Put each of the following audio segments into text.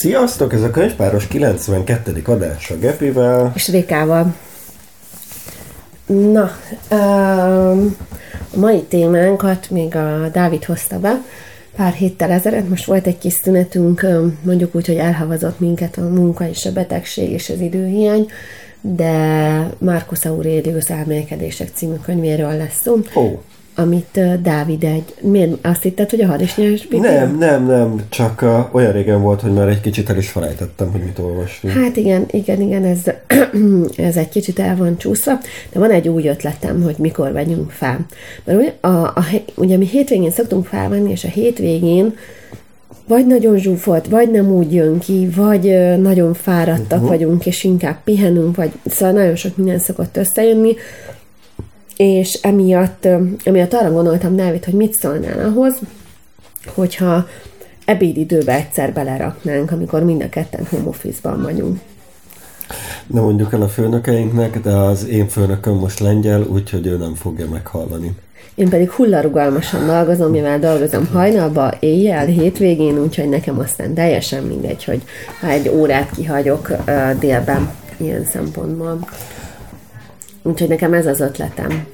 Sziasztok, ez a könyvpáros 92. adás a Gepivel. És Rékával. Na, um, a mai témánkat még a Dávid hozta be pár héttel ezelőtt. Most volt egy kis szünetünk, mondjuk úgy, hogy elhavazott minket a munka és a betegség és az időhiány, de Marcus Aurelius elmélkedések című könyvéről lesz szó. Ó amit Dávid egy... Miért azt hitted, hogy a hadisnyers Nem, nem, nem, csak uh, olyan régen volt, hogy már egy kicsit el is felejtettem, hogy mit olvasni. Hát igen, igen, igen, ez, ez egy kicsit el van csúszva, de van egy új ötletem, hogy mikor vegyünk fel. Mert ugye, a, a, ugye mi hétvégén szoktunk felvenni, és a hétvégén vagy nagyon zsúfolt, vagy nem úgy jön ki, vagy nagyon fáradtak uh-huh. vagyunk, és inkább pihenünk, vagy szóval nagyon sok minden szokott összejönni, és emiatt, emiatt arra gondoltam, Dávid, hogy mit szólnál ahhoz, hogyha ebédidőbe egyszer beleraknánk, amikor mind a ketten home office-ban vagyunk. Nem mondjuk el a főnökeinknek, de az én főnököm most lengyel, úgyhogy ő nem fogja meghallani. Én pedig hullarugalmasan dolgozom, mivel dolgozom hajnalba, éjjel, hétvégén, úgyhogy nekem aztán teljesen mindegy, hogy ha egy órát kihagyok uh, délben ilyen szempontból. Úgyhogy nekem ez az ötletem.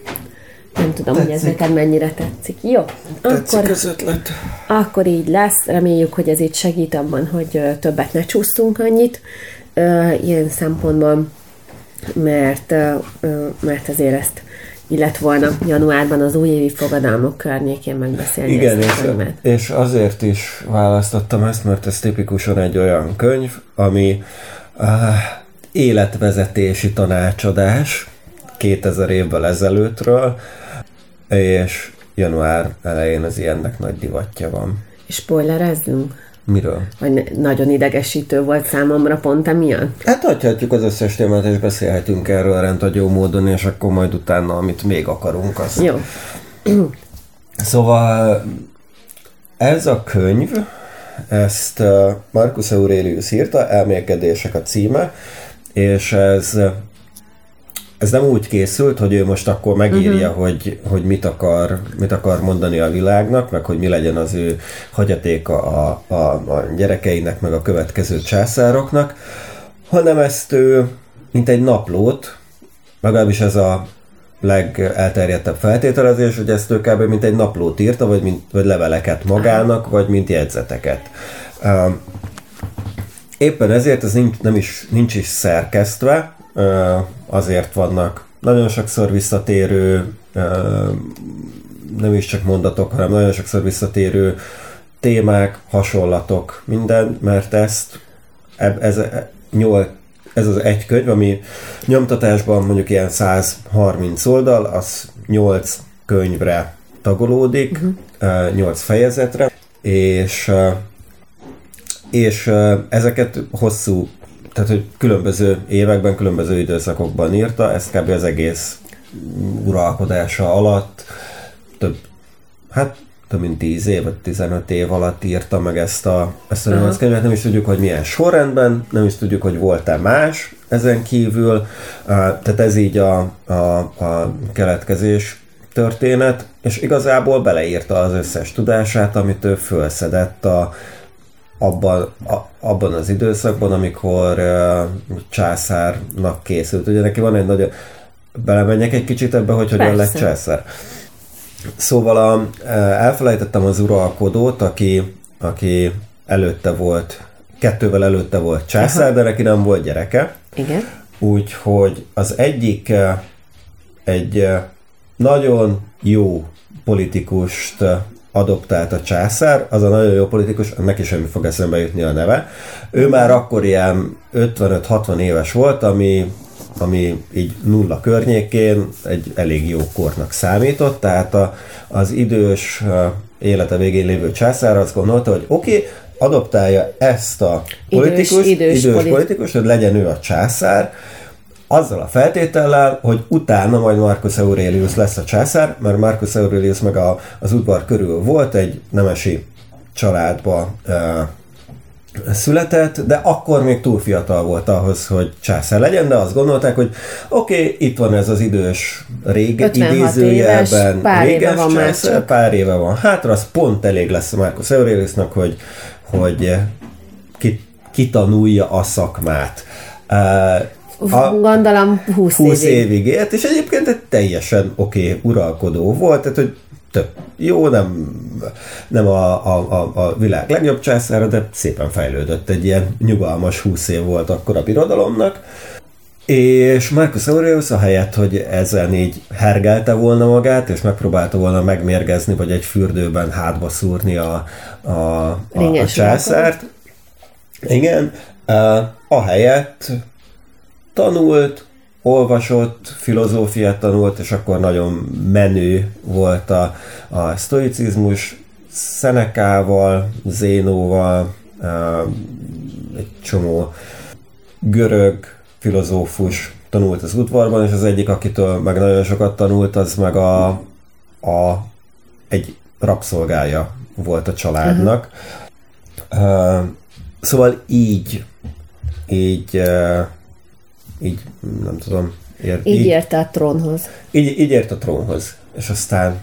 Nem tudom, tetszik. hogy ez neked mennyire tetszik. Jó. Tetszik akkor, az ötlet. Akkor így lesz. Reméljük, hogy ez itt segít abban, hogy többet ne csúsztunk annyit ilyen szempontból, mert, mert azért ezt illet volna januárban az újévi fogadalmok környékén megbeszélni Igen, ezt a és, és azért is választottam ezt, mert ez tipikusan egy olyan könyv, ami uh, életvezetési tanácsadás, 2000 évvel ezelőttről, és január elején az ilyennek nagy divatja van. És spoilerezzünk? Miről? Vagy nagyon idegesítő volt számomra pont emiatt? Hát hagyhatjuk az összes témát, és beszélhetünk erről rendhagyó módon, és akkor majd utána, amit még akarunk, azt... Jó. Szóval ez a könyv, ezt Marcus Aurelius írta, Elmélkedések a címe, és ez ez nem úgy készült, hogy ő most akkor megírja, uh-huh. hogy, hogy mit, akar, mit akar mondani a világnak, meg hogy mi legyen az ő hagyatéka a, a, a gyerekeinek, meg a következő császároknak, hanem ezt ő, mint egy naplót, legalábbis ez a legelterjedtebb feltételezés, hogy ezt ő kb. mint egy naplót írta, vagy, mint, vagy leveleket magának, vagy mint jegyzeteket. Éppen ezért ez nincs, nem is, nincs is szerkesztve, azért vannak nagyon sokszor visszatérő, nem is csak mondatok, hanem nagyon sokszor visszatérő témák, hasonlatok, minden, mert ezt ez, nyol, ez az egy könyv, ami nyomtatásban mondjuk ilyen 130 oldal, az 8 könyvre tagolódik, uh-huh. 8 fejezetre, és és ezeket hosszú tehát, hogy különböző években, különböző időszakokban írta, ezt kb. az egész uralkodása alatt több, hát több mint 10 év, vagy 15 év alatt írta meg ezt a, ezt a uh-huh. könyvet. Nem is tudjuk, hogy milyen sorrendben, nem is tudjuk, hogy volt-e más ezen kívül. Tehát ez így a, a, a keletkezés történet, és igazából beleírta az összes tudását, amit ő fölszedett a, abban, a, abban az időszakban, amikor uh, császárnak készült. Ugye neki van egy nagyon... Belemenjek egy kicsit ebbe, hogy hogyan Persze. lett császár. Szóval a, uh, elfelejtettem az uralkodót, aki, aki előtte volt, kettővel előtte volt császár, Aha. de neki nem volt gyereke. Igen. Úgyhogy az egyik egy nagyon jó politikust adoptált a császár, az a nagyon jó politikus, neki semmi fog eszembe jutni a neve. Ő már akkor ilyen 55-60 éves volt, ami, ami így nulla környékén egy elég jó kornak számított, tehát a, az idős élete végén lévő császár azt gondolta, hogy oké, okay, adoptálja ezt a politikus, idős, idős, idős politikus, hogy legyen ő a császár, azzal a feltétellel, hogy utána majd Marcus Aurelius lesz a császár, mert Marcus Aurelius meg a, az udvar körül volt, egy nemesi családba e, született, de akkor még túl fiatal volt ahhoz, hogy császár legyen, de azt gondolták, hogy oké, okay, itt van ez az idős rége, idézőjelben pár réges éve van császár, pár éve van hátra, az pont elég lesz Marcus Aureliusnak, hogy, hogy ki kitanulja a szakmát. A, Gondolom 20, 20 évig. évig élt, és egyébként egy teljesen oké okay, uralkodó volt, tehát hogy tök jó, nem, nem a, a, a, a világ legjobb császára, de szépen fejlődött. Egy ilyen nyugalmas 20 év volt akkor a birodalomnak. És Marcus Aurelius a helyett, hogy ezen így hergelte volna magát, és megpróbálta volna megmérgezni, vagy egy fürdőben hátba szúrni a, a, a, a császárt. Igen, a helyett tanult, olvasott, filozófiát tanult, és akkor nagyon menő volt a, a sztoicizmus, Szenekával, Zénóval, egy csomó görög filozófus tanult az udvarban, és az egyik, akitől meg nagyon sokat tanult, az meg a, a egy rabszolgája volt a családnak. Uh-huh. Uh, szóval így, így így nem tudom. Ér, így, így érte a trónhoz. Így, így ért a trónhoz. És aztán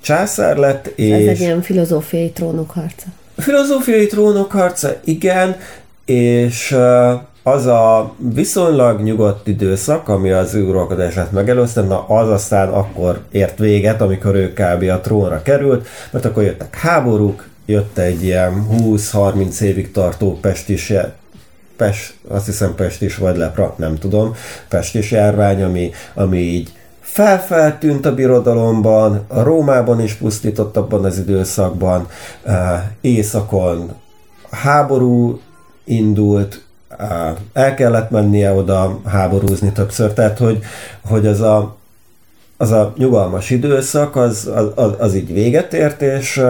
császár lett, és... Ez egy ilyen filozófiai trónok harca. Filozófiai trónok harca, igen, és az a viszonylag nyugodt időszak, ami az ő uralkodását megelőzte, na az aztán akkor ért véget, amikor ő kb. a trónra került, mert akkor jöttek háborúk, jött egy ilyen 20-30 évig tartó pestis Pest, azt hiszem Pest is, vagy lepra, nem tudom, pestis járvány, ami, ami így felfeltűnt a birodalomban, a Rómában is pusztított abban az időszakban, északon háború indult, el kellett mennie oda háborúzni többször, tehát hogy, hogy az a, az a nyugalmas időszak, az, az, az így véget ért, és,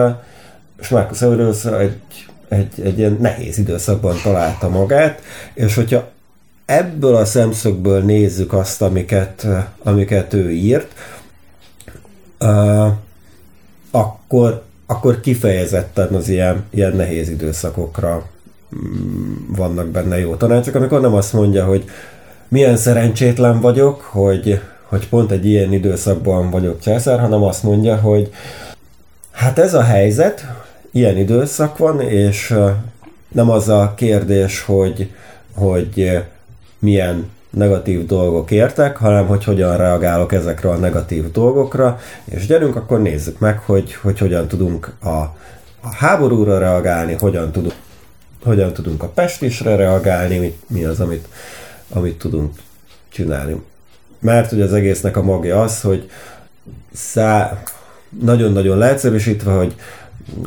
és Marcus Aurelius egy egy, egy ilyen nehéz időszakban találta magát, és hogyha ebből a szemszögből nézzük azt, amiket, amiket ő írt, uh, akkor, akkor kifejezetten az ilyen, ilyen nehéz időszakokra mm, vannak benne jó tanácsok, amikor nem azt mondja, hogy milyen szerencsétlen vagyok, hogy, hogy pont egy ilyen időszakban vagyok császár, hanem azt mondja, hogy hát ez a helyzet, ilyen időszak van, és nem az a kérdés, hogy, hogy milyen negatív dolgok értek, hanem hogy hogyan reagálok ezekre a negatív dolgokra, és gyerünk, akkor nézzük meg, hogy, hogy hogyan tudunk a, a háborúra reagálni, hogyan tudunk, hogyan tudunk a pestisre reagálni, mi, mi az, amit, amit tudunk csinálni. Mert ugye az egésznek a magja az, hogy szá, nagyon-nagyon leegyszerűsítve, hogy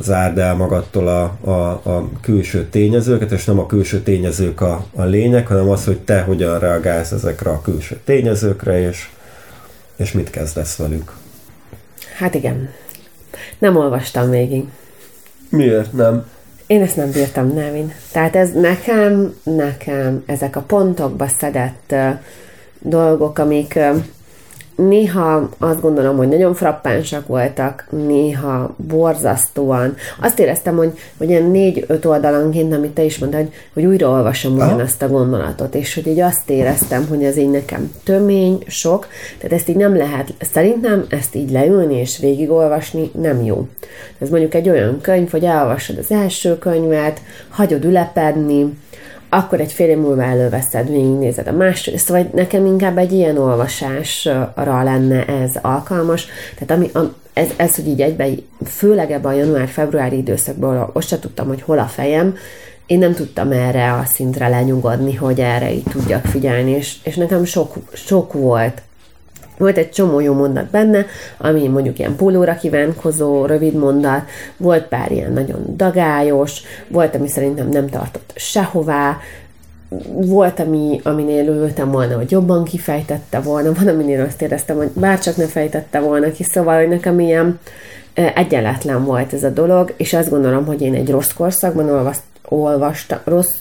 zárd el magadtól a, a, a külső tényezőket, és nem a külső tényezők a, a lényeg, hanem az, hogy te hogyan reagálsz ezekre a külső tényezőkre, és, és mit kezdesz velük. Hát igen. Nem olvastam végig. Miért nem? Én ezt nem bírtam, Nevin. Tehát ez nekem, nekem ezek a pontokba szedett uh, dolgok, amik uh, néha azt gondolom, hogy nagyon frappánsak voltak, néha borzasztóan. Azt éreztem, hogy, hogy ilyen négy-öt oldalanként, amit te is mondtad, hogy, hogy újraolvasom ugyanazt a gondolatot, és hogy így azt éreztem, hogy ez így nekem tömény, sok, tehát ezt így nem lehet, szerintem ezt így leülni és végigolvasni nem jó. Ez mondjuk egy olyan könyv, hogy elolvasod az első könyvet, hagyod ülepedni, akkor egy fél év múlva előveszed, végignézed a második, szóval nekem inkább egy ilyen olvasásra lenne ez alkalmas, tehát ami, a, ez, ez, hogy így egybe, főleg ebben a január-februári időszakban, most se tudtam, hogy hol a fejem, én nem tudtam erre a szintre lenyugodni, hogy erre így tudjak figyelni, és, és nekem sok, sok volt volt egy csomó jó mondat benne, ami mondjuk ilyen pólóra kívánkozó, rövid mondat, volt pár ilyen nagyon dagályos, volt, ami szerintem nem tartott sehová, volt, ami, aminél ültem volna, hogy jobban kifejtette volna, van, aminél azt éreztem, hogy bárcsak ne fejtette volna ki, szóval, hogy nekem ilyen egyenletlen volt ez a dolog, és azt gondolom, hogy én egy rossz korszakban olvast, olvastam, rossz,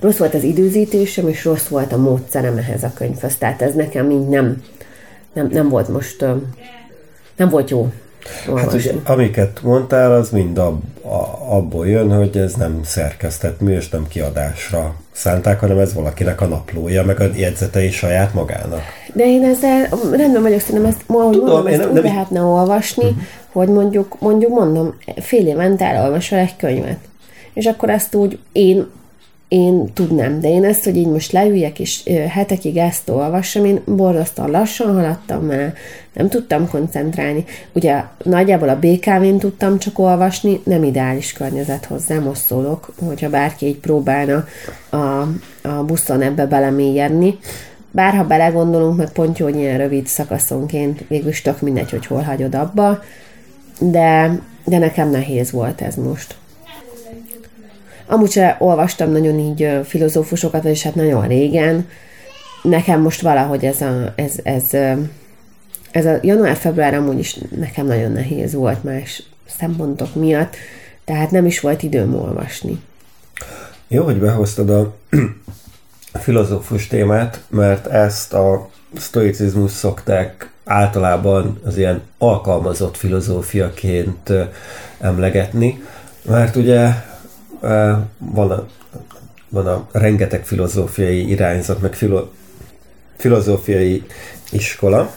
rossz volt az időzítésem, és rossz volt a módszerem ehhez a könyvhöz, tehát ez nekem így nem, nem, nem volt most, nem volt jó. Hát ugye, amiket mondtál, az mind ab, a, abból jön, hogy ez nem szerkesztett mű, és nem kiadásra szánták, hanem ez valakinek a naplója, meg a jegyzetei saját magának. De én ezzel rendben vagyok, szerintem ezt, ahogy Tudom, mondom, ezt nem, úgy nem lehetne olvasni, uh-huh. hogy mondjuk, mondjuk mondom, fél évente elolvasol egy könyvet. És akkor ezt úgy én én tudnám, de én ezt, hogy így most leüljek és hetekig ezt olvassam, én borzasztóan lassan haladtam már, nem tudtam koncentrálni. Ugye nagyjából a BKV-n tudtam csak olvasni, nem ideális környezet hozzá, most szólok, hogyha bárki így próbálna a, a buszon ebbe belemélyedni. Bár ha belegondolunk, meg pont jó, hogy ilyen rövid szakaszonként végül tök mindegy, hogy hol hagyod abba, de, de nekem nehéz volt ez most. Amúgy se olvastam nagyon így filozófusokat, vagyis hát nagyon régen. Nekem most valahogy ez a, ez, ez, ez a január-február amúgy is nekem nagyon nehéz volt más szempontok miatt, tehát nem is volt időm olvasni. Jó, hogy behoztad a filozófus témát, mert ezt a stoicizmus szokták általában az ilyen alkalmazott filozófiaként emlegetni, mert ugye van a, van a rengeteg filozófiai irányzat, meg filo, filozófiai iskola,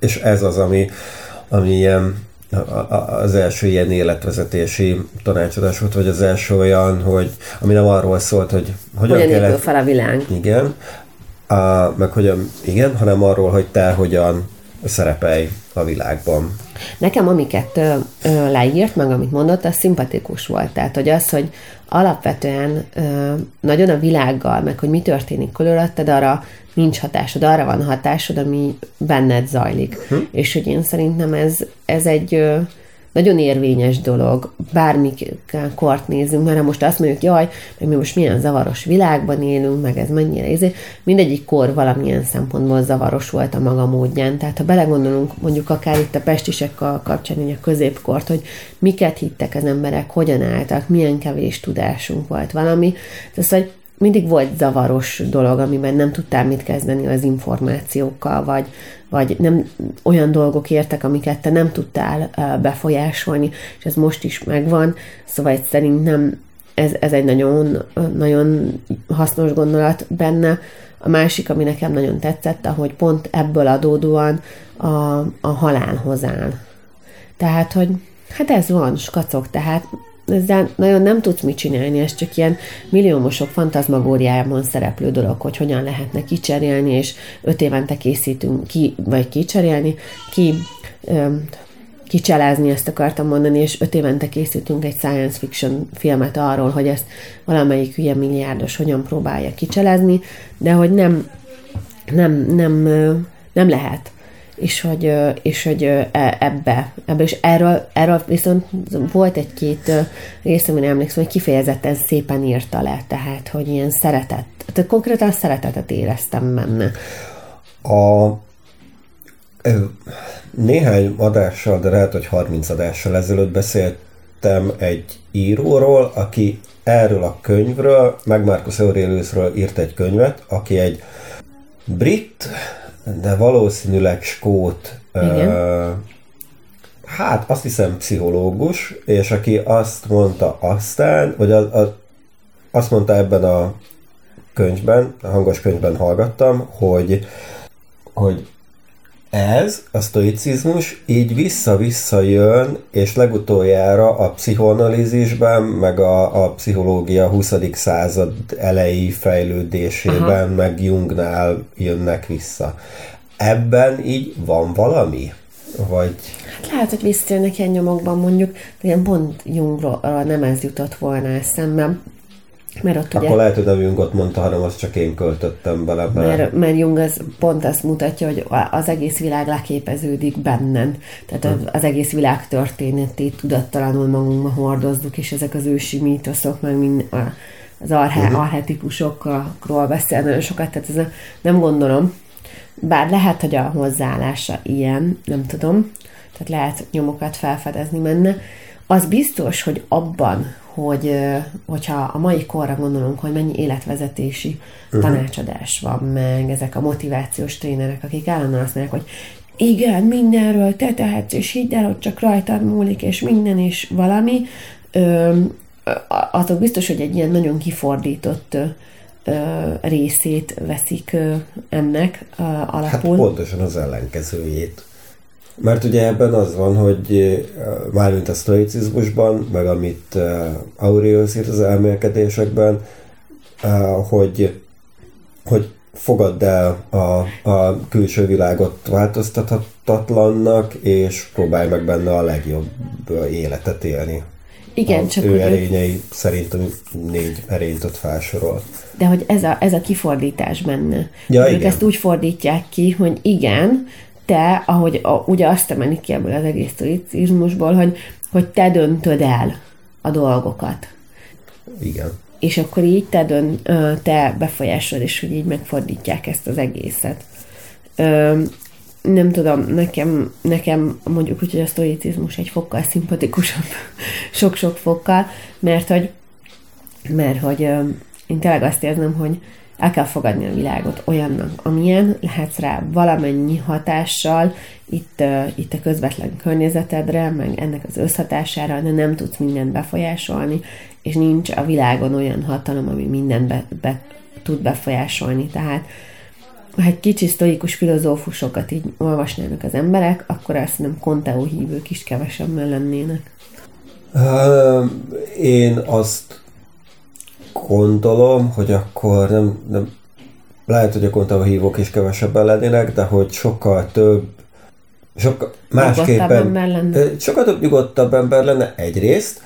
és ez az, ami, ami ilyen az első ilyen életvezetési tanácsadás volt, vagy az első olyan, hogy ami nem arról szólt, hogy hogyan, hogyan kellett... fel a világ. Igen, a, meg hogyan, igen, hanem arról, hogy te hogyan szerepelj a világban. Nekem amiket ö, ö, leírt, meg amit mondott, az szimpatikus volt. Tehát, hogy az, hogy alapvetően ö, nagyon a világgal, meg hogy mi történik körülötted, arra nincs hatásod, arra van hatásod, ami benned zajlik. Hm. És hogy én szerintem ez, ez egy ö, nagyon érvényes dolog, bármikort nézzünk, mert ha most azt mondjuk, jaj, meg mi most milyen zavaros világban élünk, meg ez mennyire izé, mindegyik kor valamilyen szempontból zavaros volt a maga módján. Tehát ha belegondolunk mondjuk akár itt a pestisek kapcsán, a középkort, hogy miket hittek az emberek, hogyan álltak, milyen kevés tudásunk volt valami, tehát hogy mindig volt zavaros dolog, amiben nem tudtál mit kezdeni az információkkal, vagy, vagy nem olyan dolgok értek, amiket te nem tudtál befolyásolni, és ez most is megvan, szóval szerintem ez, ez egy nagyon, nagyon hasznos gondolat benne. A másik, ami nekem nagyon tetszett, ahogy pont ebből adódóan a, a halálhoz áll. Tehát, hogy hát ez van, skacok, tehát ezzel nagyon nem tudsz mit csinálni, ez csak ilyen milliómosok fantazmagóriában szereplő dolog, hogy hogyan lehetne kicserélni, és öt évente készítünk ki, vagy kicserélni, ki öm, kicselázni, ezt akartam mondani, és öt évente készítünk egy science fiction filmet arról, hogy ezt valamelyik hülye milliárdos hogyan próbálja kicselázni, de hogy nem, nem, nem, nem lehet és hogy, és hogy e, ebbe, ebbe, és erről, erről viszont volt egy-két rész, amin emlékszem, hogy kifejezetten szépen írta le, tehát, hogy ilyen szeretet, tehát konkrétan szeretetet éreztem benne. A néhány adással, de lehet, hogy 30 adással ezelőtt beszéltem egy íróról, aki erről a könyvről, meg Marcus Aureliusról írt egy könyvet, aki egy brit de valószínűleg skót, Igen. Hát azt hiszem pszichológus, és aki azt mondta aztán, vagy a, a, azt mondta ebben a könyvben, a hangos könyvben hallgattam, hogy, hogy ez, a stoicizmus így vissza-vissza jön, és legutoljára a pszichoanalízisben, meg a, a pszichológia 20. század elejé fejlődésében, Aha. meg Jungnál jönnek vissza. Ebben így van valami? Vagy... Hát lehet, hogy visszajönnek ilyen nyomokban mondjuk, de ilyen pont Jungról nem ez jutott volna eszembe. Mert ott Akkor ugye, lehet, hogy nem Jungot mondta, hanem azt csak én költöttem bele. bele. Mert, mert Jung az pont azt mutatja, hogy az egész világ leképeződik bennen. Tehát az, az egész világ történetét tudattalanul magunkban hordozzuk, és ezek az ősi mítoszok, meg mind, az arhe, uh-huh. arhetipusokról beszél nagyon sokat, tehát ez a, nem gondolom, bár lehet, hogy a hozzáállása ilyen, nem tudom, tehát lehet nyomokat felfedezni benne, az biztos, hogy abban, hogy, hogyha a mai korra gondolunk, hogy mennyi életvezetési uh-huh. tanácsadás van, meg ezek a motivációs trénerek, akik állandóan azt mondják, hogy igen, mindenről te tehetsz, és hidd el, hogy csak rajtad múlik, és minden is valami, ö, azok biztos, hogy egy ilyen nagyon kifordított ö, részét veszik ö, ennek ö, alapul. Hát pontosan az ellenkezőjét. Mert ugye ebben az van, hogy mármint a sztoicizmusban, meg amit Aurelius írt az elmélkedésekben, hogy, hogy fogadd el a, a külső világot változtathatatlannak, és próbálj meg benne a legjobb életet élni. Igen, a csak ő erényei szerintem négy erényt ott felsorol. De hogy ez a, ez a kifordítás benne. Ja, ők igen. ezt úgy fordítják ki, hogy igen, te, ahogy a, ugye azt emelik ki ebből az egész stoicizmusból, hogy, hogy te döntöd el a dolgokat. Igen. És akkor így te, dön, te befolyásolod, és hogy így megfordítják ezt az egészet. Ö, nem tudom, nekem, nekem mondjuk úgy, hogy a sztoicizmus egy fokkal szimpatikusabb, sok-sok fokkal, mert hogy, mert hogy én tényleg azt érzem, hogy el kell fogadni a világot olyannak, amilyen, lehetsz rá valamennyi hatással, itt, itt a közvetlen környezetedre, meg ennek az összhatására, de nem tudsz mindent befolyásolni, és nincs a világon olyan hatalom, ami mindent be, be tud befolyásolni. Tehát ha egy kicsi sztoikus filozófusokat így olvasnának az emberek, akkor azt nem konteó hívők is kevesebben lennének. Én azt gondolom, hogy akkor nem, nem lehet, hogy a kontába hívók is kevesebben lennének, de hogy sokkal több, sokkal másképpen, sokkal több nyugodtabb ember lenne egyrészt,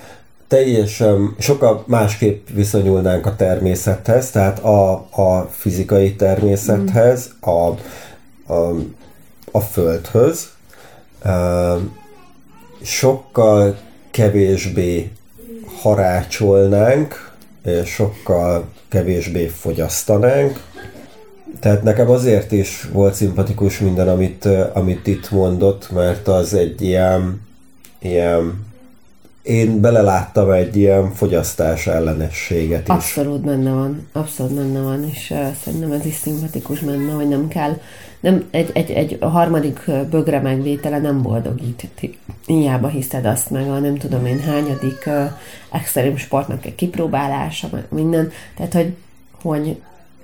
teljesen sokkal másképp viszonyulnánk a természethez, tehát a, a fizikai természethez, a, a, a földhöz, sokkal kevésbé harácsolnánk, sokkal kevésbé fogyasztanánk. Tehát nekem azért is volt szimpatikus minden, amit, amit itt mondott, mert az egy ilyen, ilyen én beleláttam egy ilyen fogyasztás ellenességet is. Abszolút benne van, abszolút benne van, és uh, szerintem ez is szimpatikus benne, hogy nem kell, nem, egy, egy, egy harmadik bögre megvétele nem boldogít. Hiába hiszed azt meg a nem tudom én hányadik uh, extrém sportnak egy kipróbálása, meg minden. Tehát, hogy, hogy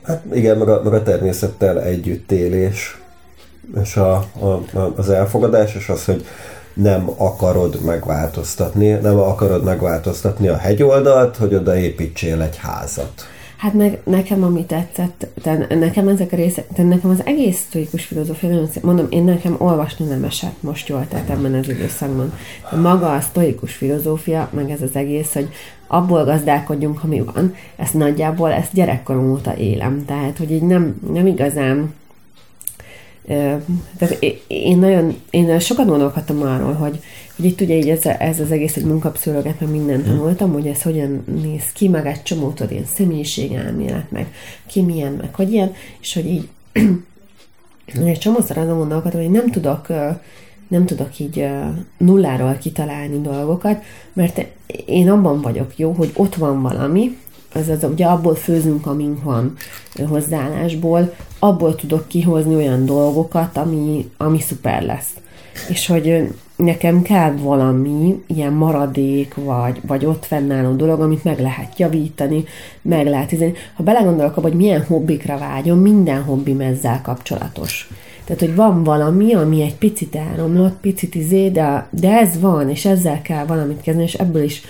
Hát igen, meg a, meg a természettel együttélés, és a, a, a, az elfogadás, és az, hogy nem akarod megváltoztatni, nem akarod megváltoztatni a hegyoldalt, hogy oda építsél egy házat. Hát meg, nekem, ami tetszett, de nekem ezek a részek, de nekem az egész sztoikus filozófia. Mondom, én nekem olvasni nem esett most jól, tehát ebben az időszakban. De maga a sztoikus filozófia, meg ez az egész, hogy abból gazdálkodjunk, ami van, ezt nagyjából, ezt gyerekkorom óta élem. Tehát, hogy így nem, nem igazán tehát én nagyon, én sokat gondolkodtam arról, hogy, hogy itt ugye így ez, ez az egész, hogy munkapszichológiát, meg mindent tanultam, hogy ez hogyan néz ki, meg egy csomó tudod, ilyen személyiségelmélet, meg ki milyen, meg hogy ilyen, és hogy így egy csomószor azon gondolkodtam, hogy nem tudok, nem tudok így nulláról kitalálni dolgokat, mert én abban vagyok jó, hogy ott van valami, azaz ugye abból főzünk, amink van hozzáállásból, abból tudok kihozni olyan dolgokat, ami, ami szuper lesz. És hogy nekem kell valami ilyen maradék, vagy, vagy ott fennálló dolog, amit meg lehet javítani, meg lehet izeni. Ha belegondolok abba, hogy milyen hobbikra vágyom, minden hobbim ezzel kapcsolatos. Tehát, hogy van valami, ami egy picit elromlott, picit izé, de, de ez van, és ezzel kell valamit kezdeni, és ebből is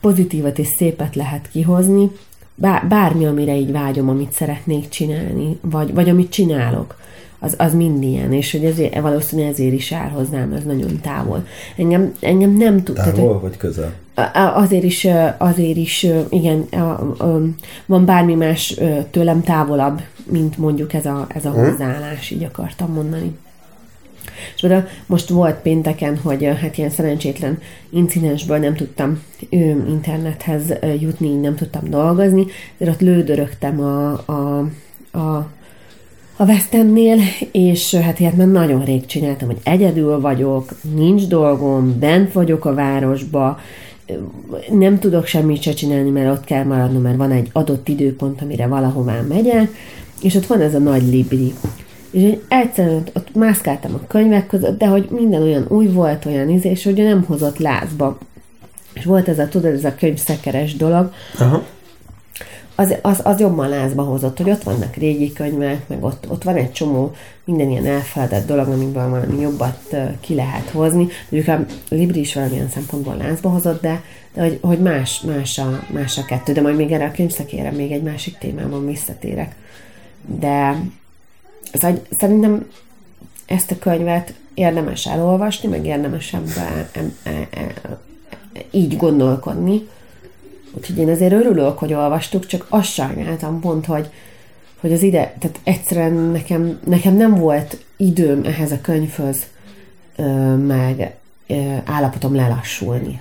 pozitívat és szépet lehet kihozni, Bár, bármi, amire így vágyom, amit szeretnék csinálni, vagy, vagy amit csinálok, az, az mind ilyen, és hogy ezért, valószínűleg ezért is áll hozzám, ez nagyon távol. Engem, engem nem tud... tehát, Távol vagy közel? azért is, azért is, igen, van bármi más tőlem távolabb, mint mondjuk ez a, ez a hozzáállás, így akartam mondani. És például most volt pénteken, hogy hát ilyen szerencsétlen incidensből nem tudtam ö, internethez jutni, nem tudtam dolgozni, de ott lődörögtem a, a, a a West Endnél, és hát ilyet már nagyon rég csináltam, hogy egyedül vagyok, nincs dolgom, bent vagyok a városba, nem tudok semmit se csinálni, mert ott kell maradnom, mert van egy adott időpont, amire valahová megyek, és ott van ez a nagy libri. És én egyszerűen ott, ott mászkáltam a könyvek között, de hogy minden olyan új volt, olyan íz, és hogy nem hozott lázba. És volt ez a, tudod, ez a könyvszekeres dolog, Aha. Az, az, az jobban lázba hozott, hogy ott vannak régi könyvek, meg ott, ott van egy csomó minden ilyen elfeledett dolog, amiből valami jobbat ki lehet hozni. Mondjuk a Libri is valamilyen szempontból lázba hozott, de, de hogy, hogy más, más, a, más a kettő. De majd még erre a könyvszakére még egy másik témában visszatérek. De szóval szerintem ezt a könyvet érdemes elolvasni, meg érdemes ebben e, e, e, így gondolkodni. Úgyhogy én azért örülök, hogy olvastuk, csak azt sajnáltam pont, hogy, hogy az ide, tehát egyszerűen nekem, nekem nem volt időm ehhez a könyvhöz, meg állapotom lelassulni.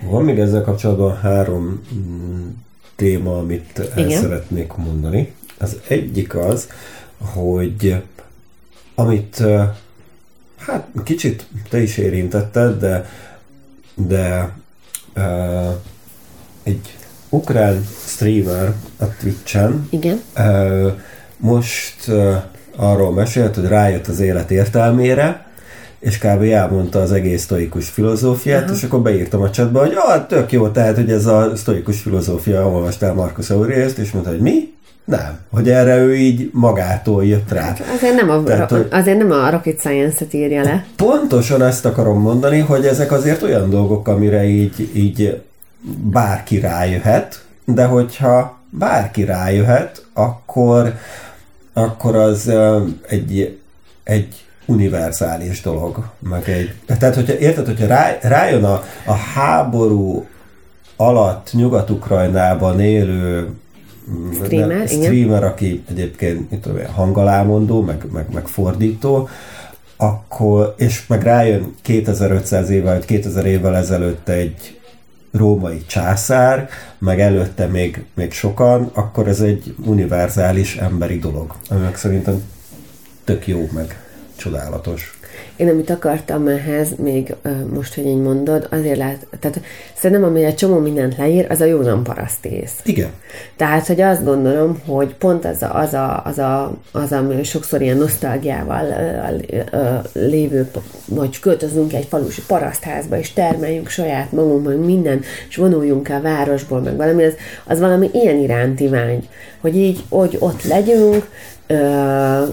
Van még ezzel kapcsolatban három mm, téma, amit el Igen. szeretnék mondani. Az egyik az, hogy amit hát kicsit te is érintetted, de, de uh, egy ukrán streamer a Twitch-en Igen. Most arról mesélt, hogy rájött az élet értelmére, és kb. elmondta az egész sztoikus filozófiát, Aha. és akkor beírtam a chatba, hogy ah, tök jó, tehát, hogy ez a sztoikus filozófia, olvastál Marcus Aurelius-t, és mondta, hogy mi? Nem. Hogy erre ő így magától jött rá. Hát azért nem a, Tehát, hogy azért nem a rocket science-et írja le. Pontosan ezt akarom mondani, hogy ezek azért olyan dolgok, amire így, így bárki rájöhet, de hogyha bárki rájöhet, akkor, akkor az egy, egy univerzális dolog. Meg egy, tehát, hogyha érted, hogyha rá, rájön a, a háború alatt Nyugat-Ukrajnában élő streamer, streamer aki egyébként mit tudom, hangalámondó, meg, meg, meg fordító, akkor, és meg rájön 2500 évvel, vagy 2000 évvel ezelőtt egy római császár, meg előtte még, még sokan, akkor ez egy univerzális emberi dolog, ami szerintem tök jó, meg csodálatos. Én amit akartam ehhez, még most, hogy így mondod, azért lát, tehát szerintem, ami egy csomó mindent leír, az a józan parasztész. Igen. Tehát, hogy azt gondolom, hogy pont az a, az a, az a, az a sokszor ilyen nosztalgiával lévő, vagy költözünk egy falusi parasztházba, és termeljünk saját magunkban minden, és vonuljunk el városból, meg valami, az, az valami ilyen iránti vágy, hogy így, hogy ott legyünk, ö,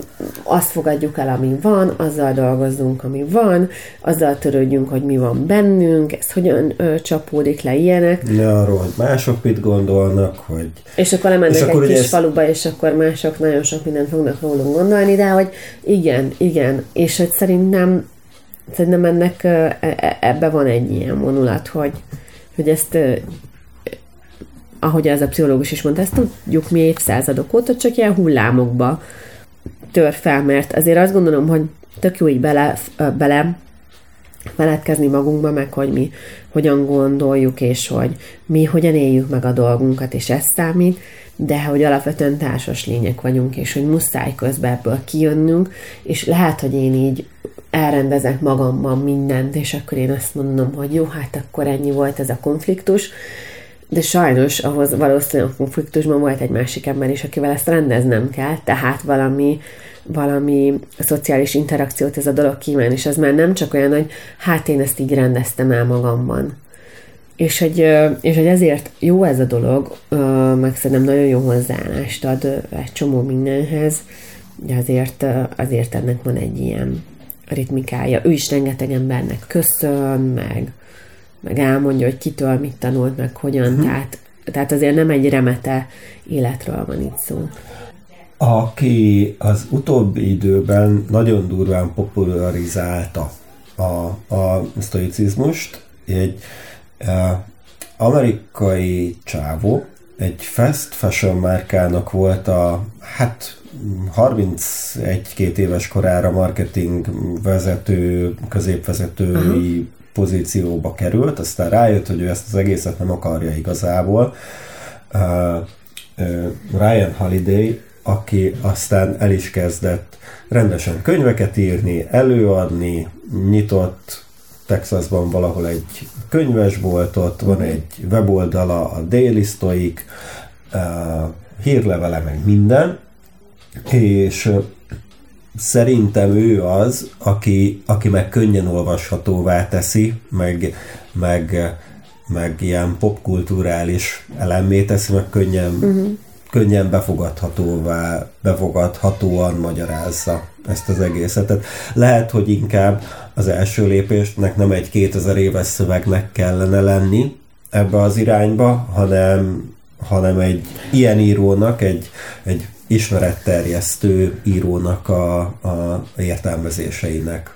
azt fogadjuk el, ami van, azzal dolgozzunk, ami van, azzal törődjünk, hogy mi van bennünk, ez hogyan ö, csapódik le ilyenek. Ne arról, hogy mások mit gondolnak, hogy... És akkor lemennek és akkor egy kis ez... faluba, és akkor mások nagyon sok mindent fognak rólunk gondolni, de hogy igen, igen, és hogy szerintem szerintem ennek e, e, ebbe van egy ilyen vonulat, hogy, hogy ezt ahogy ez a pszichológus is mondta, ezt tudjuk mi évszázadok óta, csak ilyen hullámokba tör fel, mert azért azt gondolom, hogy tök jó így bele, bele feledkezni magunkba, meg hogy mi hogyan gondoljuk, és hogy mi hogyan éljük meg a dolgunkat, és ez számít, de hogy alapvetően társas lények vagyunk, és hogy muszáj közben ebből kijönnünk, és lehet, hogy én így elrendezek magamban mindent, és akkor én azt mondom, hogy jó, hát akkor ennyi volt ez a konfliktus, de sajnos ahhoz valószínűleg konfliktusban volt egy másik ember is, akivel ezt rendeznem kell, tehát valami, valami szociális interakciót ez a dolog kíván, és az már nem csak olyan, hogy hát én ezt így rendeztem el magamban. És hogy, és hogy ezért jó ez a dolog, meg szerintem nagyon jó hozzáállást ad egy csomó mindenhez, de azért, azért ennek van egy ilyen ritmikája. Ő is rengeteg embernek köszön, meg, meg elmondja, hogy kitől mit tanult, meg hogyan, uh-huh. tehát, tehát azért nem egy remete életről van itt szó. Aki az utóbbi időben nagyon durván popularizálta a, a sztoicizmust, egy e, amerikai csávó, egy fast fashion márkának volt a, hát 31-2 éves korára marketing vezető, középvezetői uh-huh pozícióba került, aztán rájött, hogy ő ezt az egészet nem akarja igazából. Uh, Ryan Holiday, aki aztán el is kezdett rendesen könyveket írni, előadni, nyitott Texasban valahol egy könyvesboltot, van egy weboldala, a Daily Stoic, hírlevele, meg minden, és szerintem ő az, aki, aki meg könnyen olvashatóvá teszi, meg, meg, meg ilyen popkulturális elemmé teszi, meg könnyen uh-huh. könnyen befogadhatóvá, befogadhatóan magyarázza ezt az egészet. Tehát lehet, hogy inkább az első lépésnek nem egy 2000 éves szövegnek kellene lenni ebbe az irányba, hanem, hanem egy ilyen írónak, egy, egy ismeretterjesztő írónak a, a értelmezéseinek.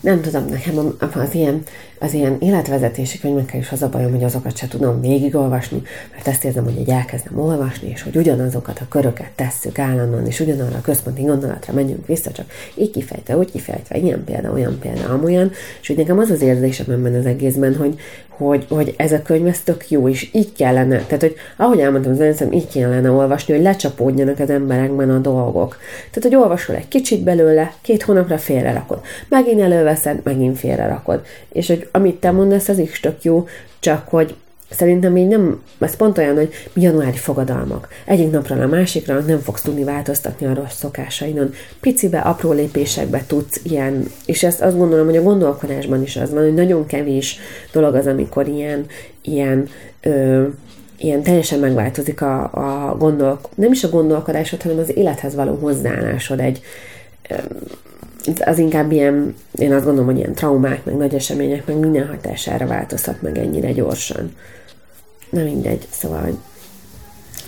Nem tudom, nekem az ilyen az ilyen életvezetési könyvekkel is az a bajom, hogy azokat se tudom végigolvasni, mert ezt érzem, hogy egy elkezdem olvasni, és hogy ugyanazokat a köröket tesszük állandóan, és ugyanarra a központi gondolatra megyünk vissza, csak így kifejtve, úgy kifejtve, ilyen példa, olyan példa, amolyan, és hogy nekem az az érzésem ebben az egészben, hogy, hogy, hogy ez a könyv ez tök jó, és így kellene, tehát hogy ahogy elmondtam az először, így kellene olvasni, hogy lecsapódjanak az emberekben a dolgok. Tehát, hogy olvasol egy kicsit belőle, két hónapra félre rakod, megint előveszed, megint félre rakod. És hogy amit te mondasz, az is tök jó, csak hogy Szerintem még nem, ez pont olyan, hogy januári fogadalmak. Egyik napra a másikra nem fogsz tudni változtatni a rossz szokásaidon. Picibe, apró lépésekbe tudsz ilyen, és ezt azt gondolom, hogy a gondolkodásban is az van, hogy nagyon kevés dolog az, amikor ilyen, ilyen, ö, ilyen teljesen megváltozik a, a gondol, nem is a gondolkodásod, hanem az élethez való hozzáállásod egy, az inkább ilyen, én azt gondolom, hogy ilyen traumák, meg nagy események, meg minden hatására változhat meg ennyire gyorsan. Na mindegy, szóval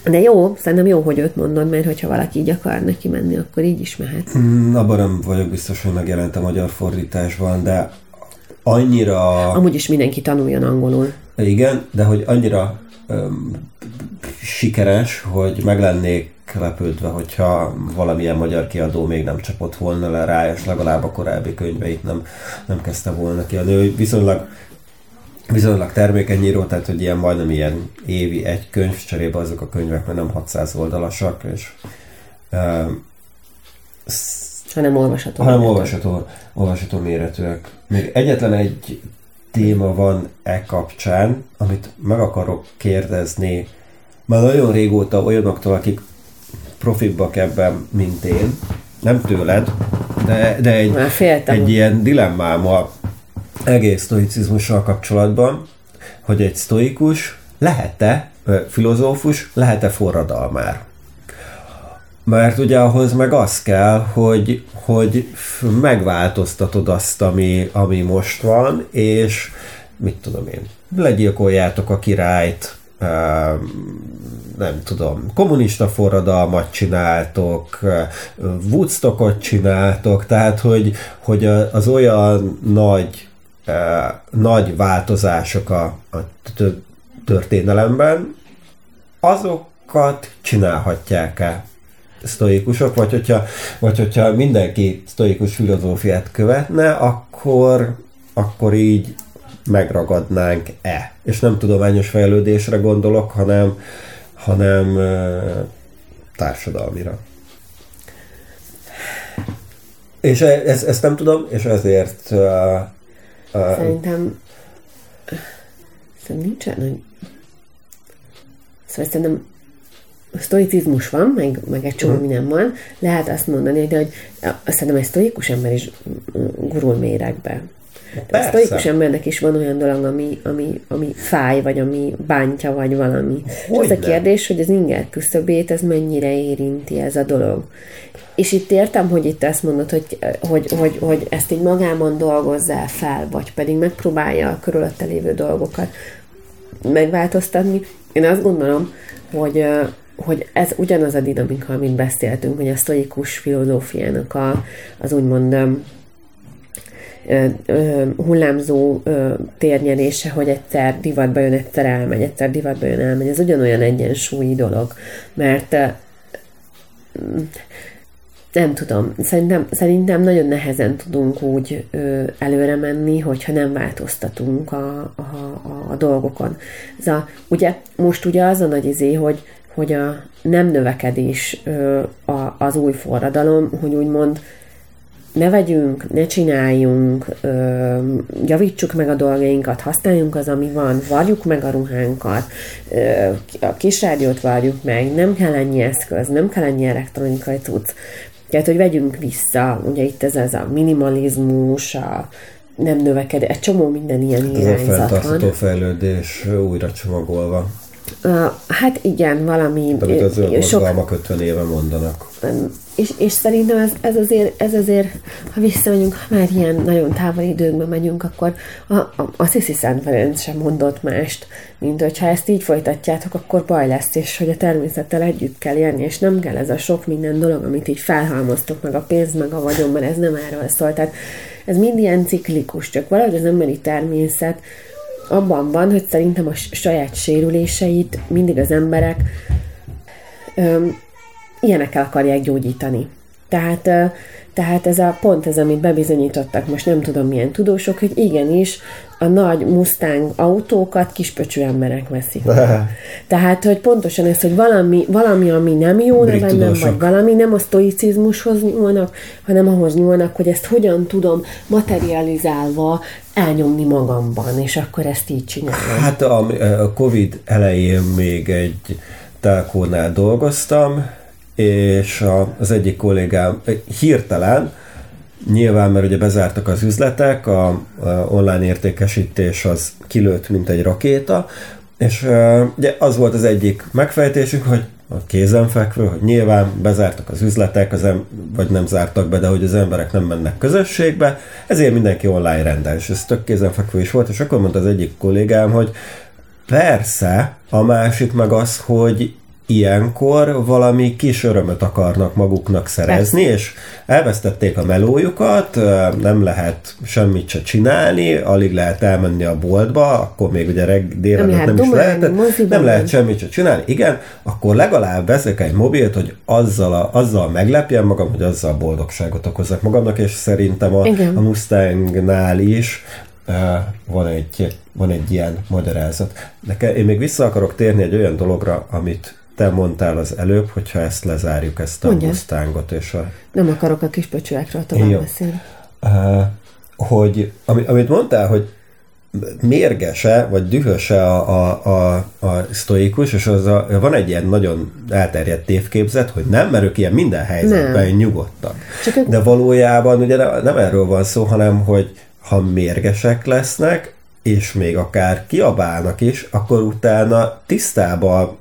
de jó, szerintem jó, hogy őt mondod, mert hogyha valaki így akar neki menni, akkor így is mehet. Hmm, abban nem vagyok biztos, hogy megjelent a magyar fordításban, de annyira... Amúgy is mindenki tanuljon angolul. Igen, de hogy annyira um, sikeres, hogy meg lennék lepődve, hogyha valamilyen magyar kiadó még nem csapott volna le rá, és legalább a korábbi könyveit nem, nem kezdte volna kiadni. Ő viszonylag viszonylag termékeny író, tehát hogy ilyen majdnem ilyen évi egy könyv, cserébe azok a könyvek, mert nem 600 oldalasak, és hanem olvasható. Hanem olvasható, olvasható méretűek. Még egyetlen egy téma van e kapcsán, amit meg akarok kérdezni. Már nagyon régóta olyanoktól, akik profibbak ebben, mint én, nem tőled, de, de egy, egy ilyen dilemmám a egész sztoicizmussal kapcsolatban, hogy egy sztoikus lehet-e, filozófus, lehet-e forradalmár. Mert ugye ahhoz meg az kell, hogy, hogy megváltoztatod azt, ami, ami most van, és mit tudom én, legyilkoljátok a királyt, nem tudom, kommunista forradalmat csináltok, Woodstockot csináltok, tehát hogy, hogy az olyan nagy, nagy változások a, a történelemben, azokat csinálhatják-e sztoikusok, vagy hogyha, vagy hogyha mindenki sztoikus filozófiát követne, akkor, akkor így megragadnánk-e. És nem tudományos fejlődésre gondolok, hanem, hanem társadalmira. És e, ezt, ezt nem tudom, és ezért... Uh, uh, szerintem szerintem nincsen nagy... Szóval szerintem sztoicizmus van, meg, meg egy csomó mm. minden van, lehet azt mondani, de hogy szerintem egy sztoikus ember is gurul méregbe. A sztoikus embernek is van olyan dolog, ami, ami, ami fáj, vagy ami bántja, vagy valami. Hogy és az a kérdés, hogy az inger küszöbét, ez mennyire érinti ez a dolog. És itt értem, hogy itt ezt mondod, hogy, hogy, hogy, hogy ezt így magában dolgozzál fel, vagy pedig megpróbálja a körülötte lévő dolgokat megváltoztatni. Én azt gondolom, hogy, hogy ez ugyanaz a dinamika, amit beszéltünk, hogy a sztoikus filozófiának a, az úgymond hullámzó térnyerése, hogy egyszer divatba jön, egyszer elmegy, egyszer divatba jön, elmegy. Ez ugyanolyan egyensúlyi dolog, mert nem tudom, szerintem, szerintem nagyon nehezen tudunk úgy ö, előre menni, hogyha nem változtatunk a, a, a, a dolgokon. Ez a, ugye, most ugye az a nagy izé, hogy, hogy a nem növekedés ö, a, az új forradalom, hogy úgymond ne vegyünk, ne csináljunk, ö, javítsuk meg a dolgainkat, használjunk az, ami van, varjuk meg a ruhánkat, ö, a kisrádiót varjuk meg, nem kell ennyi eszköz, nem kell ennyi elektronikai cucc. Tehát, hogy vegyünk vissza, ugye itt ez, ez a minimalizmus, a nem növekedés, egy csomó minden ilyen hát irányzat van. Ez a fenntartható fejlődés újra csomagolva. Hát igen, valami... Amit az zöld sok... 50 éve mondanak. És, és szerintem ez, ez, azért, ez azért, ha visszamegyünk, ha már ilyen nagyon távoli időkben megyünk, akkor a, a, a Sziszi Szent Ferenc sem mondott mást, mint hogyha ezt így folytatjátok, akkor baj lesz, és hogy a természettel együtt kell élni, és nem kell ez a sok minden dolog, amit így felhalmoztok, meg a pénz, meg a vagyon, mert ez nem erről szól. Tehát ez mind ilyen ciklikus, csak valahogy az emberi természet abban van, hogy szerintem a saját sérüléseit mindig az emberek öm, ilyenekkel akarják gyógyítani. Tehát, tehát ez a pont ez, amit bebizonyítottak, most nem tudom milyen tudósok, hogy igenis a nagy Mustang autókat kispöcsű emberek veszik. Tehát, hogy pontosan ez, hogy valami, valami ami nem jó ne bennem, vagy valami nem a sztoicizmushoz nyúlnak, hanem ahhoz nyúlnak, hogy ezt hogyan tudom materializálva elnyomni magamban, és akkor ezt így csinálom. Hát a, a Covid elején még egy telkónál dolgoztam, és az egyik kollégám hirtelen, nyilván, mert ugye bezártak az üzletek, a, online értékesítés az kilőtt, mint egy rakéta, és ugye az volt az egyik megfejtésünk, hogy a kézenfekvő, hogy nyilván bezártak az üzletek, az em- vagy nem zártak be, de hogy az emberek nem mennek közösségbe, ezért mindenki online rendel, és ez tök kézenfekvő is volt, és akkor mondta az egyik kollégám, hogy persze, a másik meg az, hogy ilyenkor valami kis örömöt akarnak maguknak szerezni, Persze. és elvesztették a melójukat, nem lehet semmit se csinálni, alig lehet elmenni a boltba, akkor még ugye reg, délelőtt nem, nem is lehetett, nem lehet semmit se csinálni, igen, akkor legalább veszek egy mobilt, hogy azzal, a, azzal meglepjem magam, hogy azzal boldogságot okozzak magamnak, és szerintem a, a Mustangnál is van egy, van egy ilyen magyarázat. Nekem, én még vissza akarok térni egy olyan dologra, amit te mondtál az előbb, hogyha ezt lezárjuk, ezt a Mondja. És a... Nem akarok a kis pöcsőekről tovább Jó. beszélni. Uh, hogy, amit, amit mondtál, hogy mérgese, vagy dühöse a, a, a, a sztoikus, és az a, van egy ilyen nagyon elterjedt tévképzet, hogy nem, mert ők ilyen minden helyzetben nem. nyugodtak. Csak De valójában ugye nem erről van szó, hanem hogy ha mérgesek lesznek, és még akár kiabálnak is, akkor utána tisztában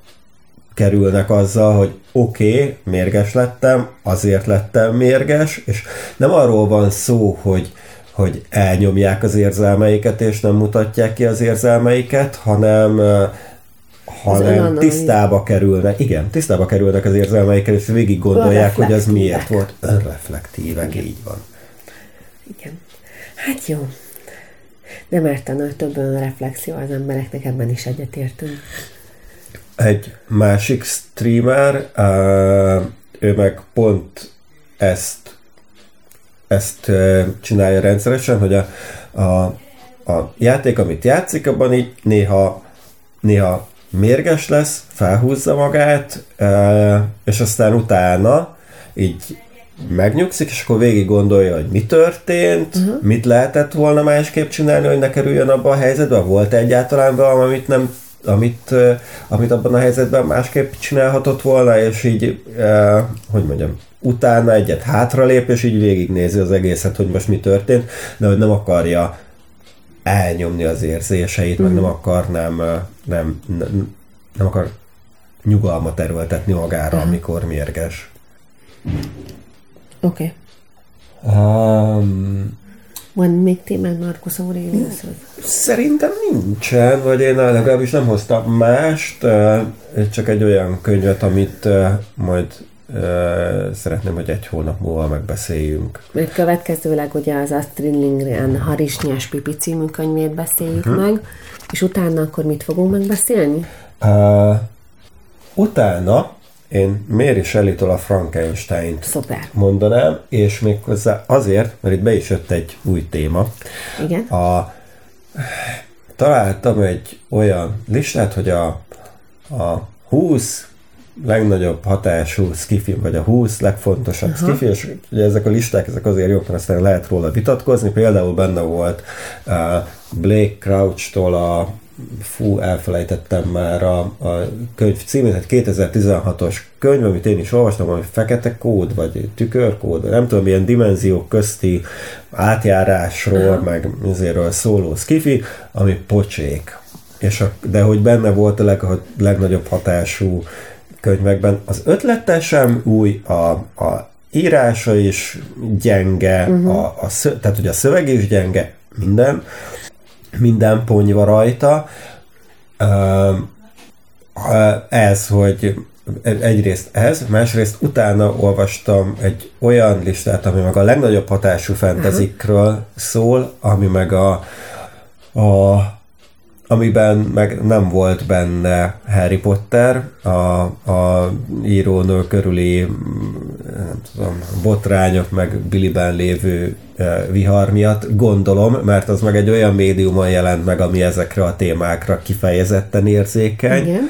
kerülnek azzal, hogy oké, okay, mérges lettem, azért lettem mérges, és nem arról van szó, hogy, hogy elnyomják az érzelmeiket, és nem mutatják ki az érzelmeiket, hanem hanem tisztába kerülnek, igen, tisztába kerülnek az érzelmeikkel, és végig gondolják, hogy ez miért volt. Önreflektívek, igen. így van. Igen. Hát jó. Nem hogy több önreflexió az embereknek, ebben is egyetértünk egy másik streamer, ő meg pont ezt ezt csinálja rendszeresen, hogy a, a, a játék, amit játszik, abban így néha, néha mérges lesz, felhúzza magát, és aztán utána így megnyugszik, és akkor végig gondolja, hogy mi történt, uh-huh. mit lehetett volna másképp csinálni, hogy ne kerüljön abba a helyzetbe, volt egyáltalán valami, amit nem amit, amit abban a helyzetben másképp csinálhatott volna, és így, eh, hogy mondjam, utána egyet hátralép, és így végignézi az egészet, hogy most mi történt, de hogy nem akarja elnyomni az érzéseit, mm. meg nem akar nem, nem, nem, nem akar nyugalmat erőltetni magára, uh-huh. amikor mérges. Oké. Okay. Um, van még témád Markus Aureliushoz? Szerintem nincsen, vagy én legalábbis nem hoztam mást, csak egy olyan könyvet, amit majd szeretném, hogy egy hónap múlva megbeszéljünk. Még következőleg ugye az Astrid Lindgren Harisnyás Pipi című könyvét beszéljük uh-huh. meg, és utána akkor mit fogunk megbeszélni? Uh, utána én Mary Shelley-től a Frankenstein-t Szuper. mondanám, és méghozzá azért, mert itt be is jött egy új téma. Igen. A, találtam egy olyan listát, hogy a, a 20 legnagyobb hatású skifi, vagy a 20 legfontosabb uh-huh. skifi, és ugye ezek a listák, ezek azért jók, mert aztán lehet róla vitatkozni. Például benne volt uh, Blake Crouch-tól a fú, elfelejtettem már a, a könyv címét, hát 2016-os könyv, amit én is olvastam, ami fekete kód, vagy tükörkód, vagy nem tudom, milyen dimenziók közti átjárásról, meg ezéről szóló skifi, ami pocsék. és a, de hogy benne volt a leg, a legnagyobb hatású könyvekben. Az ötlete sem új, a, a írása is gyenge, uh-huh. a, a tehát hogy a szöveg is gyenge, minden, minden ponyva rajta. Ez, hogy egyrészt ez, másrészt utána olvastam egy olyan listát, ami meg a legnagyobb hatású fentezikről szól, ami meg a, a amiben meg nem volt benne Harry Potter, a, a írónő körüli nem tudom, botrányok, meg Billyben lévő e, vihar miatt, gondolom, mert az meg egy olyan médiumon jelent meg, ami ezekre a témákra kifejezetten érzékeny. Igen.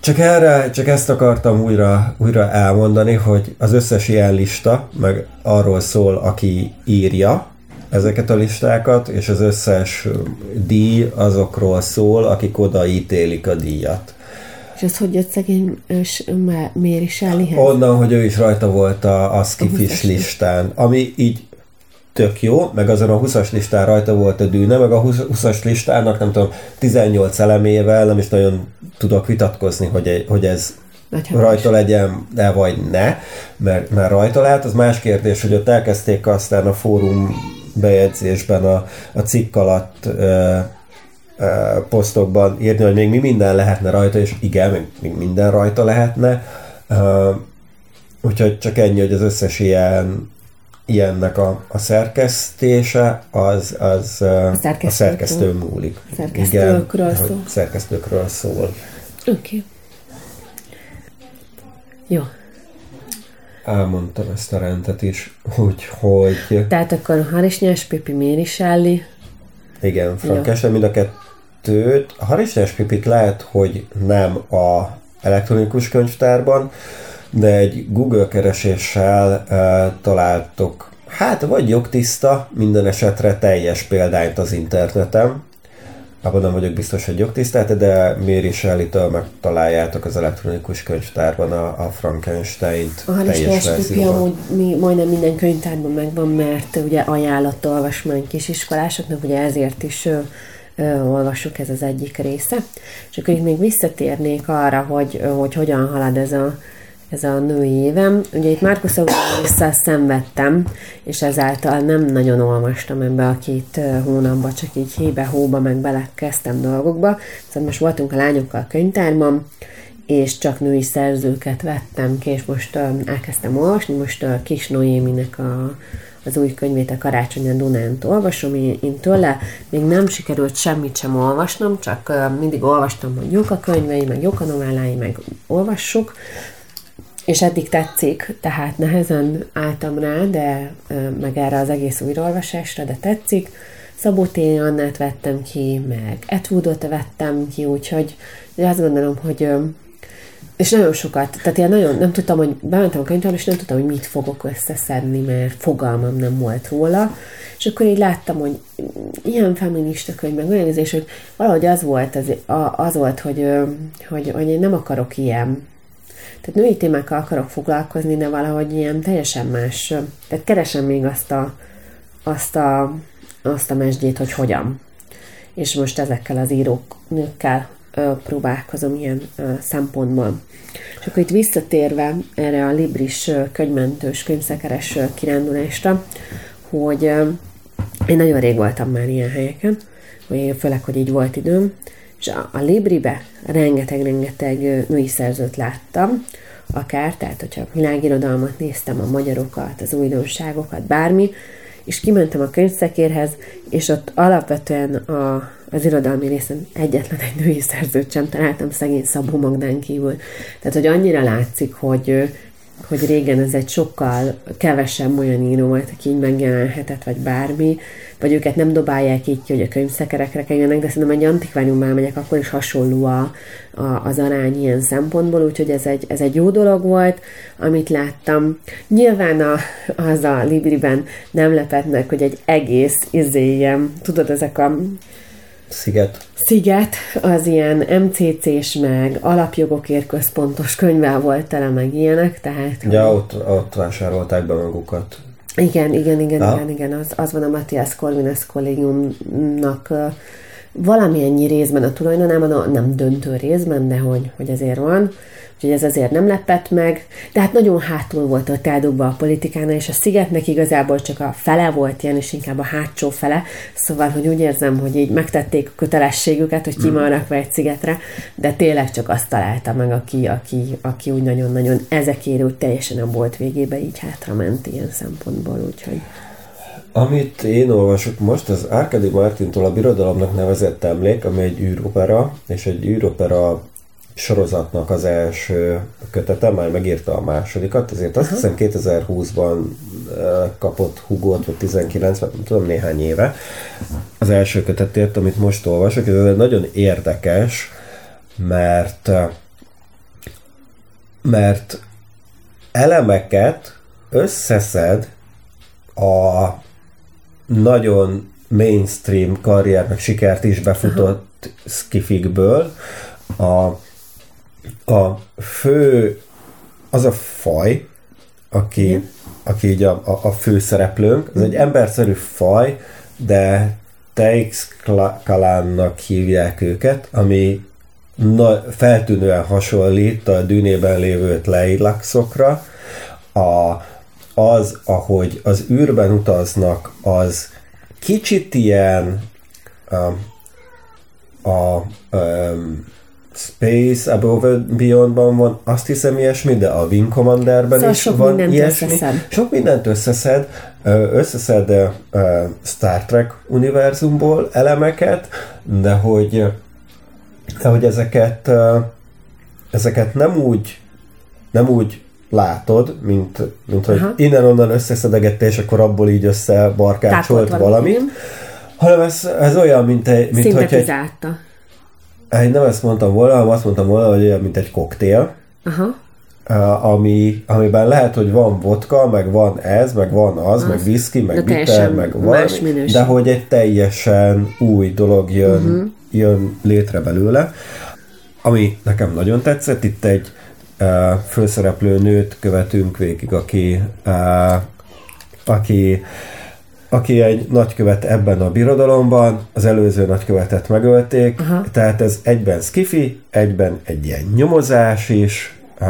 Csak erre, csak ezt akartam újra, újra elmondani, hogy az összes ilyen lista, meg arról szól, aki írja, ezeket a listákat, és az összes díj azokról szól, akik odaítélik a díjat. És ez hogy jött szegény Méri Shelleyhez? Onnan, hogy ő is rajta volt a, a Skifis listán, ami így tök jó, meg azon a 20-as listán rajta volt a dűne, meg a 20-as listának nem tudom, 18 elemével nem is nagyon tudok vitatkozni, hogy, hogy ez Nagy rajta legyen, de vagy ne, mert, mert rajta lehet. Az más kérdés, hogy ott elkezdték aztán a fórum bejegyzésben a, a cikk alatt ö, ö, posztokban írni, hogy még mi minden lehetne rajta, és igen, még, még minden rajta lehetne. Ö, úgyhogy csak ennyi, hogy az összes ilyen ilyennek a, a szerkesztése, az, az a, a szerkesztő múlik. Szerkesztőkről Igen, szól. Szerkesztőkről szól. Oké. Okay. Jó elmondtam ezt a rendet is, úgyhogy... Tehát akkor Harisnyás Pipi, Méri Sálli. Igen, Frankenstein mind a kettőt. A Harisnyás Pipit lehet, hogy nem a elektronikus könyvtárban, de egy Google kereséssel uh, találtok, hát vagy jogtiszta, minden esetre teljes példányt az interneten, abban nem vagyok biztos, hogy jogtisztelte, de Mary Shelley-től megtaláljátok az elektronikus könyvtárban a, a Frankenstein-t a teljes verzióban. mi, majdnem minden könyvtárban megvan, mert ugye ajánlott olvasmány kisiskolásoknak, ugye ezért is ö, ö, olvassuk, ez az egyik része. És akkor itt még visszatérnék arra, hogy, hogy hogyan halad ez a ez a női évem. Ugye itt Márkusz Aureliusszal szenvedtem, és ezáltal nem nagyon olvastam ebbe a két hónapba, csak így hébe-hóba meg belekezdtem dolgokba. Szóval most voltunk a lányokkal a könyvtárban, és csak női szerzőket vettem ki, és most elkezdtem olvasni. Most uh, Kis Noéminek a, az új könyvét, a Karácsony a Dunánt olvasom. Én, én tőle még nem sikerült semmit sem olvasnom, csak uh, mindig olvastam, hogy jók a könyvei, meg jók a novellái, meg olvassuk, és eddig tetszik, tehát nehezen álltam rá, de meg erre az egész újraolvasásra, de tetszik. Szabó T. Annát vettem ki, meg Etwoodot vettem ki, úgyhogy azt gondolom, hogy és nagyon sokat, tehát én nagyon nem tudtam, hogy bementem a könyvtárba, és nem tudtam, hogy mit fogok összeszedni, mert fogalmam nem volt róla. És akkor így láttam, hogy ilyen feminista könyv, meg olyan és hogy valahogy az volt, az, az volt, hogy, hogy, hogy én nem akarok ilyen tehát női témákkal akarok foglalkozni, de valahogy ilyen teljesen más. Tehát keresem még azt a, azt a, azt a mesdjét, hogy hogyan. És most ezekkel az írók, nőkkel ö, próbálkozom ilyen ö, szempontból. És akkor itt visszatérve erre a Libris könyvmentős, könyvszekeres kirándulásra, hogy ö, én nagyon rég voltam már ilyen helyeken, főleg, hogy így volt időm, és a, a Libribe rengeteg-rengeteg női szerzőt láttam, akár, tehát hogyha világirodalmat néztem, a magyarokat, az újdonságokat, bármi, és kimentem a könyvszekérhez, és ott alapvetően a, az irodalmi részen egyetlen egy női szerzőt sem találtam szegény Szabó Magdán kívül. Tehát, hogy annyira látszik, hogy, hogy régen ez egy sokkal kevesebb olyan író volt, aki így megjelenhetett, vagy bármi, vagy őket nem dobálják így ki, hogy a könyvszekerekre kerüljenek, de szerintem egy antikváriumban megyek, akkor is hasonló a, a, az arány ilyen szempontból, úgyhogy ez egy, ez egy jó dolog volt, amit láttam. Nyilván a, az a Libriben nem lepett hogy egy egész izéjem, tudod, ezek a Sziget. Sziget, az ilyen MCC-s meg alapjogokért központos könyvvel volt tele meg ilyenek, tehát... Ja, ott, ott vásárolták be magukat. Igen, igen, igen, ah. igen, igen, az, az van a Matthias Corvinus kollégiumnak valamennyi részben a tulajdonában, nem döntő részben, de hogy, hogy ezért van. Úgyhogy ez azért nem lepett meg, de hát nagyon hátul volt a tádukba a politikánál, és a szigetnek igazából csak a fele volt ilyen, és inkább a hátsó fele, szóval, hogy úgy érzem, hogy így megtették a kötelességüket, hogy ki van egy szigetre, de tényleg csak azt találta meg, aki, aki, aki úgy nagyon-nagyon ezekért úgy teljesen a bolt végébe így hátrament ilyen szempontból, úgyhogy... Amit én olvasok most, az Arkady Martintól a Birodalomnak nevezett emlék, ami egy űropera, és egy űropera sorozatnak az első kötete, már megírta a másodikat, ezért azt hiszem 2020-ban kapott Hugot, vagy 19 nem tudom, néhány éve. Az első kötetért, amit most olvasok, ez nagyon érdekes, mert mert elemeket összeszed a nagyon mainstream karriernek sikert is befutott skifikből, a a fő, az a faj, aki, aki így a, a, a főszereplőnk, az egy emberszerű faj, de Teix Kalánnak hívják őket, ami na, feltűnően hasonlít a dűnében lévő Tleilaxokra. A, az, ahogy az űrben utaznak, az kicsit ilyen um, a, a um, Space Above and Beyondban van, azt hiszem ilyesmi, de a Wing Commanderben szóval is sok van ilyesmi. Összeszed. Sok mindent összeszed. Összeszed Star Trek univerzumból elemeket, de hogy, de hogy ezeket, ezeket nem úgy nem úgy látod, mint, mint hogy innen-onnan összeszedegette, és akkor abból így összebarkácsolt valami, hanem ez, ez olyan, mint egy... Mint hogy egy, én nem ezt mondtam volna, hanem azt mondtam volna, hogy olyan, mint egy koktél. Aha. Ami, amiben lehet, hogy van vodka, meg van ez, meg van az, az. meg whisky, meg bitter, meg van, de hogy egy teljesen új dolog jön, uh-huh. jön létre belőle. Ami nekem nagyon tetszett, itt egy főszereplő nőt követünk végig, aki aki aki egy nagykövet ebben a birodalomban, az előző nagykövetet megölték, Aha. tehát ez egyben skifi, egyben egy ilyen nyomozás is, uh,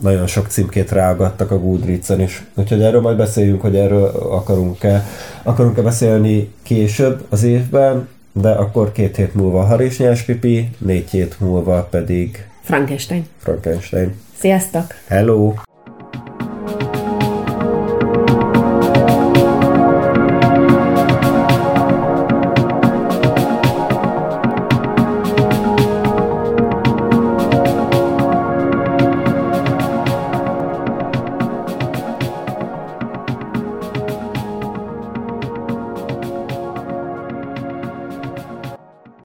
nagyon sok címkét ráagadtak a Goodreads-en is. Úgyhogy erről majd beszéljünk, hogy erről akarunk-e, akarunk-e beszélni később az évben, de akkor két hét múlva Harisnyás Pipi, négy hét múlva pedig Frankenstein. Frankenstein. Sziasztok! Hello!